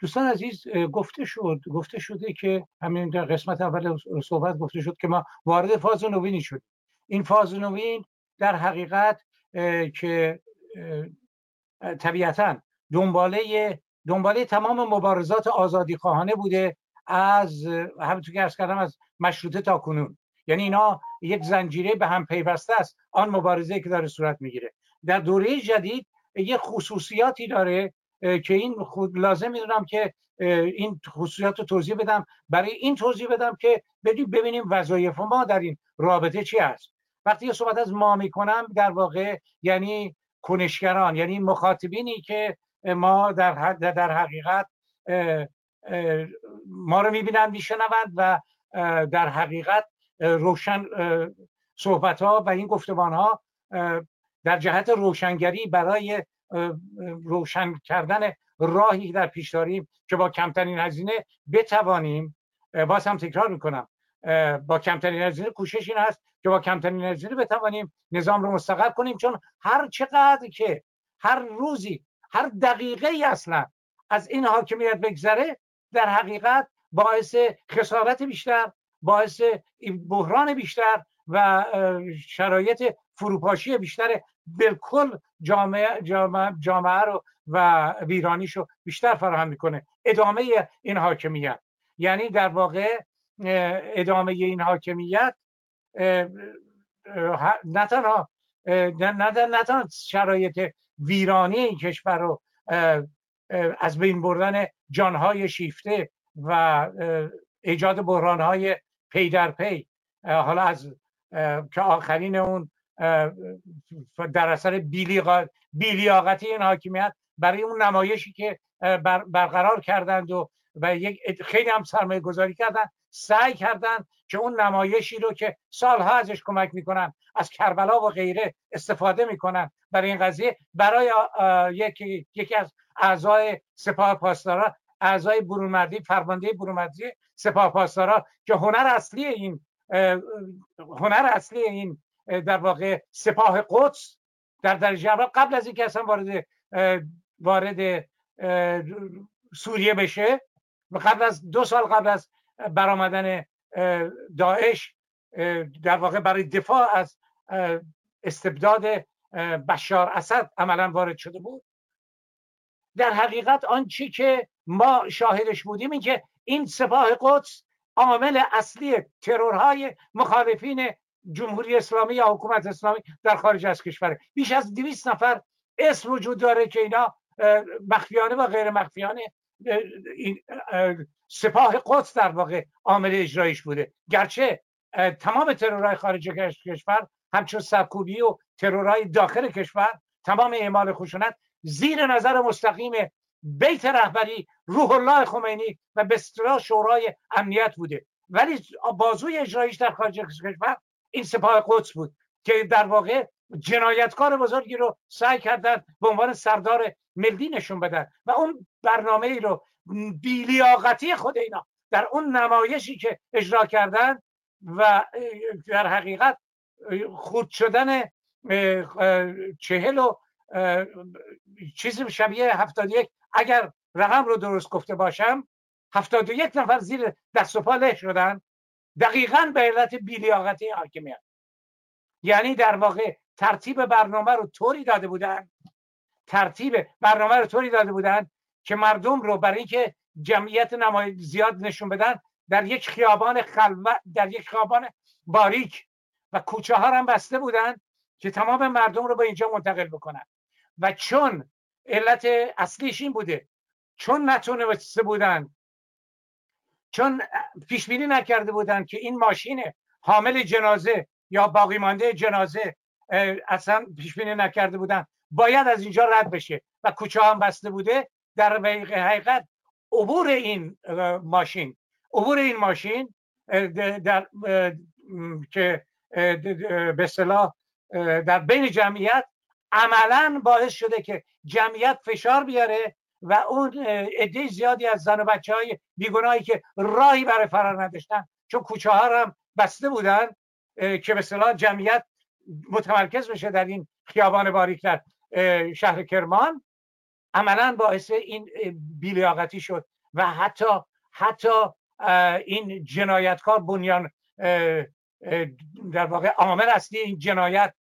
دوستان عزیز گفته شد گفته شده که همین در قسمت اول صحبت گفته شد که ما وارد فاز نوینی شد این فاز نوین در حقیقت که طبیعتا دنباله دنباله تمام مبارزات آزادی خواهانه بوده از همونطور که ارز کردم از مشروطه تا کنون. یعنی اینا یک زنجیره به هم پیوسته است آن مبارزه که داره صورت می‌گیره. در دوره جدید یه خصوصیاتی داره که این خود لازم می‌دونم که این خصوصیات رو توضیح بدم. برای این توضیح بدم که ببینیم وظایف ما در این رابطه چی است وقتی یه صحبت از ما می‌کنم در واقع یعنی کنشگران یعنی مخاطبینی که ما در, در حقیقت ما رو می‌بینن میشنوند و در حقیقت روشن صحبت ها و این گفتمان ها در جهت روشنگری برای روشن کردن راهی در پیش داریم که با کمترین هزینه بتوانیم باز هم تکرار می‌کنم با کمترین هزینه کوشش این هست که با کمترین هزینه بتوانیم نظام رو مستقر کنیم چون هر چقدر که هر روزی هر دقیقه ای اصلا از این حاکمیت بگذره در حقیقت باعث خسارت بیشتر باعث بحران بیشتر و شرایط فروپاشی بیشتر بالکل جامعه, جامعه, جامعه رو و ویرانیش رو بیشتر فراهم می‌کنه. ادامه این حاکمیت. یعنی در واقع ادامه این حاکمیت نه تنها نه تنها شرایط ویرانی این کشور رو از بین بردن جانهای شیفته و ایجاد بحرانهای پی در پی حالا از که آخرین اون در اثر بیلیاقتی این حاکمیت برای اون نمایشی که برقرار کردند و و یک خیلی هم سرمایه گذاری کردن سعی کردن که اون نمایشی رو که سالها ازش کمک می‌کنن از کربلا و غیره استفاده می‌کنن. برای این قضیه برای یکی, یکی از اعضای سپاه پاسدارا اعضای برونمردی فرمانده برونمردی سپاه پاسدارا که هنر اصلی این هنر اصلی این در واقع سپاه قدس در درجه اول قبل از اینکه اصلا وارد وارد سوریه بشه و قبل از دو سال قبل از برآمدن داعش در واقع برای دفاع از استبداد بشار اسد عملا وارد شده بود. در حقیقت آنچه که ما شاهدش بودیم این که این سپاه قدس عامل اصلی ترورهای مخالفین جمهوری اسلامی یا حکومت اسلامی در خارج از کشوره. بیش از دویست نفر اسم وجود داره که اینا مخفیانه و غیر مخفیانه سپاه قدس در واقع عامل اجرایش بوده. گرچه تمام ترورهای خارج کشور همچون سرکوبی و ترورهای داخل کشور تمام اعمال خشونت زیر نظر مستقیم بیت رهبری روح الله خمینی و به شورای امنیت بوده. ولی بازوی اجرایش در خارج کشور این سپاه قدس بود که در واقع جنایتکار بزرگی رو سعی کردن به عنوان سردار ملی نشون بدن و اون برنامه ای رو بیلیاقتی خود اینا در اون نمایشی که اجرا کردن و در حقیقت خود شدن چهل و چیزی شبیه هفتاد یک اگر رقم رو درست گفته باشم هفتاد و یک نفر زیر دست و پا له شدن. دقیقا به علت بیلیاقتی حاکمیت. یعنی در واقع ترتیب برنامه رو طوری داده بودن ترتیب برنامه رو طوری داده بودن که مردم رو برای اینکه جمعیت نمای زیاد نشون بدن در یک خیابان خلوت در یک خیابان باریک و کوچه ها هم بسته بودن که تمام مردم رو به اینجا منتقل بکنن. و چون علت اصلیش این بوده چون نتونسته بودن چون پیش بینی نکرده بودن که این ماشین حامل جنازه یا باقی مانده جنازه اصلا پیش بینی نکرده بودن. باید از اینجا رد بشه. و کوچه هم بسته بوده. در حقیقت عبور این ماشین عبور این ماشین در که به صلاح در بین جمعیت عملا باعث شده که جمعیت فشار بیاره و اون عده زیادی از زن و بچه های بیگناهی که راهی برای فرار نداشتن. چون کوچه ها هم بسته بودن که به صلاح جمعیت متمرکز بشه در این خیابان باریک در شهر کرمان. عملا باعث این بیلیاقتی شد و حتی حتی این جنایتکار بنیان در واقع عامل اصلی این جنایت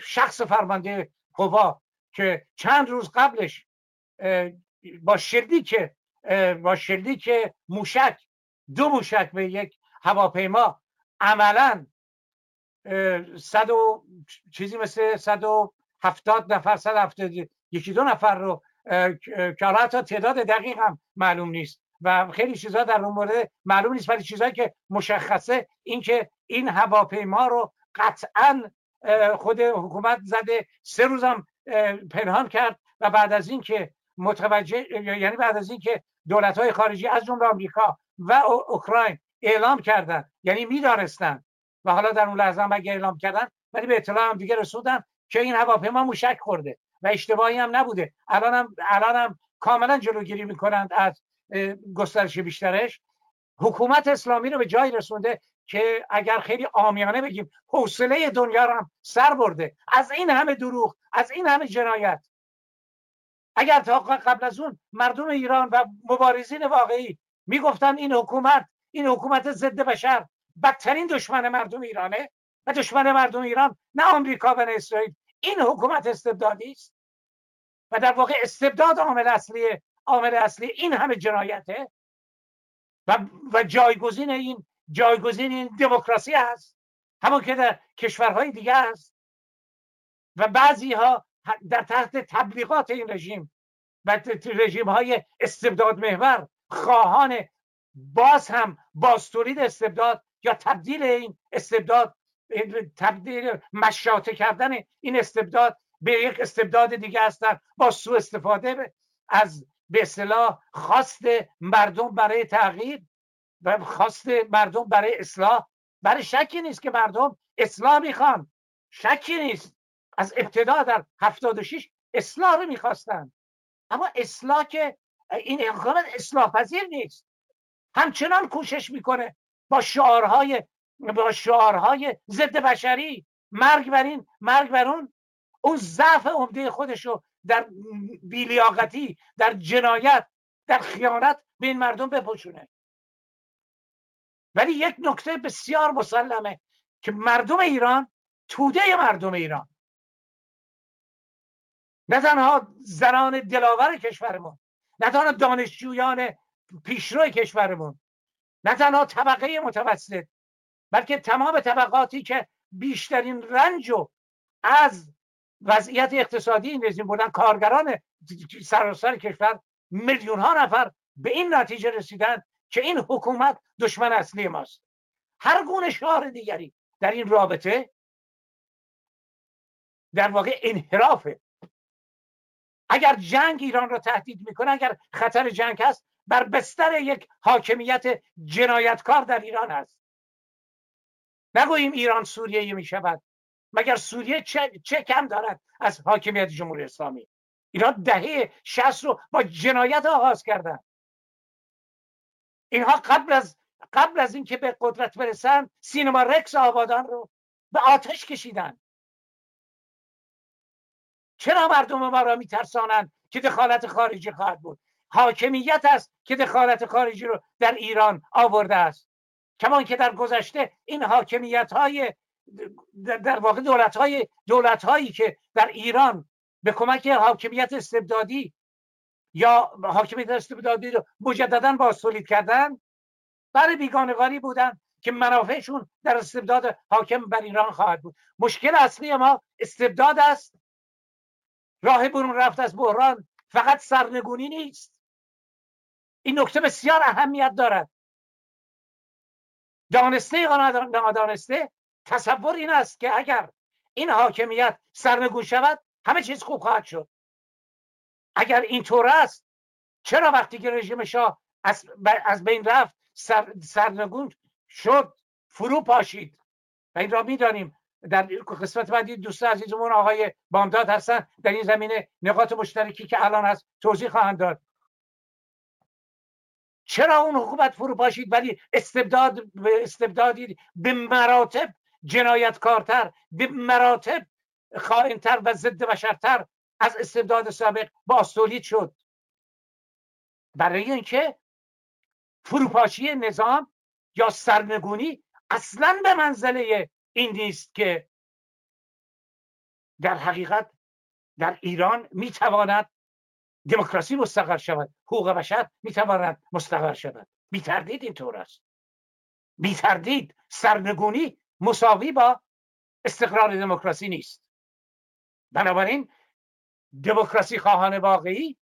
شخص فرمانده قوا که چند روز قبلش با که با که موشک دو موشک به یک هواپیما عملا صد و چیزی مثل صد و هفتاد نفر صد هفتاد یکی دو نفر رو که حتی تعداد دقیق هم معلوم نیست و خیلی چیزها در اون مورد معلوم نیست ولی چیزهایی که مشخصه اینکه این هواپیما رو قطعا خود حکومت زده سه روزم پنهان کرد و بعد از اینکه متوجه یعنی بعد از اینکه دولت های خارجی از جمله آمریکا و اوکراین اعلام کردن یعنی می‌دانستن و حالا در اون لحظه هم اگه اعلام کردن ولی به اطلاع هم دیگه رسوندن که این هواپیما موشک خورده و اشتباهی هم نبوده. الان هم, الان هم کاملا جلوگیری می‌کنند از گسترش بیشترش. حکومت اسلامی رو به جای رسونده که اگر خیلی آمیانه بگیم حوصله دنیا رو هم سر برده. از این همه دروغ از این همه جنایت اگر تا قبل از اون مردم ایران و مبارزین واقعی می‌گفتن این حکومت این حکومت ضد بشر بدترین دشمن مردم ایرانه و دشمن مردم ایران نه آمریکا و نه اسرائیل. این حکومت استبدادی است. و در واقع استبداد عامل اصلی عامل اصلی این همه جنایته. و, و جایگزین این جایگزین این دموکراسی هست. همون که در کشورهای دیگه است و بعضی ها در تحت تبلیغات این رژیم و رژیم های استبداد محور خواهان باز هم باستولید استبداد یا تبدیل این استبداد تبدیل مشاته کردن این استبداد به یک استبداد دیگه هستن با سوء استفاده از به اصطلاح خواست مردم برای تغییر و خواست مردم برای اصلاح. برای شکی نیست که مردم اصلاح می‌خوان. شکی نیست. از ابتدا در 76 اصلاح رو می‌خواستن. اما اصلاح که این حکومت اصلاح پذیر نیست. همچنان کوشش می‌کنه با شعارهای با شعارهای ضد بشری مرگ بر این مرگ بر اون اون ضعف عمده خودش رو در بیلیاقتی در جنایت در خیانت به این مردم بپوشونه. ولی یک نکته بسیار مسلمه که مردم ایران توده مردم ایران نه تنها زنان دلاور کشورمون نه تنها دانشجویان پیشرو کشورمون نه تنها طبقه متوسط بلکه تمام طبقاتی که بیشترین رنج و از وضعیت اقتصادی این رژیم بودن کارگران سراسر کشور میلیون ها نفر به این نتیجه رسیدن که این حکومت دشمن اصلی ماست. هر گونه شعار دیگری در این رابطه در واقع انحرافه اگر جنگ ایران را تهدید می‌کنه اگر خطر جنگ هست بر بستر یک حاکمیت جنایتکار در ایران هست. نگوییم ایران سوریه می شود مگر سوریه چه, چه کم دارد از حاکمیت جمهوری اسلامی؟ ایران دهه شست رو با جنایت آغاز کردن اینها قبل از قبل از اینکه به قدرت برسن سینما رکس آبادان رو به آتش کشیدن. چرا مردم ما را میترسانند که دخالت خارجی خواهد بود؟ حاکمیت است که دخالت خارجی رو در ایران آورده است. کمان که در گذشته این حاکمیت های در واقع دولت های دولت هایی که در ایران به کمک حاکمیت استبدادی یا حاکمیت استبدادی رو مجددا باستولید کردن برای بیگانگاری بودن که منافعشون در استبداد حاکم بر ایران خواهد بود. مشکل اصلی ما استبداد است. راه برون رفت از بحران فقط سرنگونی نیست. این نکته بسیار اهمیت دارد. دانسته یا نادانسته تصور این است که اگر این حاکمیت سرنگون شود همه چیز خوب خواهد شد. اگر اینطور است چرا وقتی که رژیم شاه از, از بین رفت سر، سرنگون شد فرو پاشید؟ و این را می‌دانیم در قسمت بعدی دوست عزیزمون آقای بامداد هستن. در این زمینه نقاط مشترکی که الان هست توضیح خواهند داد. چرا اون حکومت فرو پاشید ولی استبداد استبدادی به مراتب جنایتکارتر به مراتب خائنتر و ضد بشرتر از استبداد سابق باز تولید شد؟ برای اینکه فروپاشی نظام یا سرنگونی اصلا به منزله این نیست که در حقیقت در ایران می‌تواند دموکراسی مستقر شود حقوق بشر می‌تواند مستقر شود. بی تردید اینطور است. بی تردید سرنگونی مساوی با استقرار دموکراسی نیست. بنابراین دموکراسی خواهان واقعی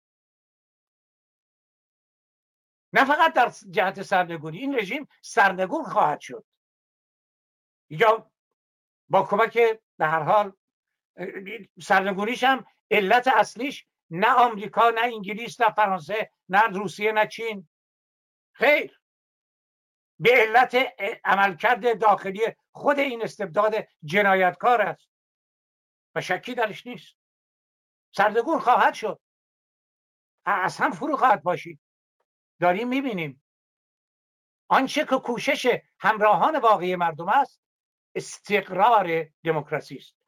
نه فقط در جهت سرنگونی این رژیم سرنگون خواهد شد. یا با کمک به هر حال سرنگونیش هم علت اصلیش نه آمریکا نه انگلیس نه فرانسه نه روسیه نه چین. خیر. به علت عملکرد داخلی خود این استبداد جنایتکار است. و شکی درش نیست. سرنگون خواهد شد. از هم فرو خواهد باشید داریم می‌بینیم. آنچه که کوشش همراهان واقعی مردم است استقرار دموکراسی است.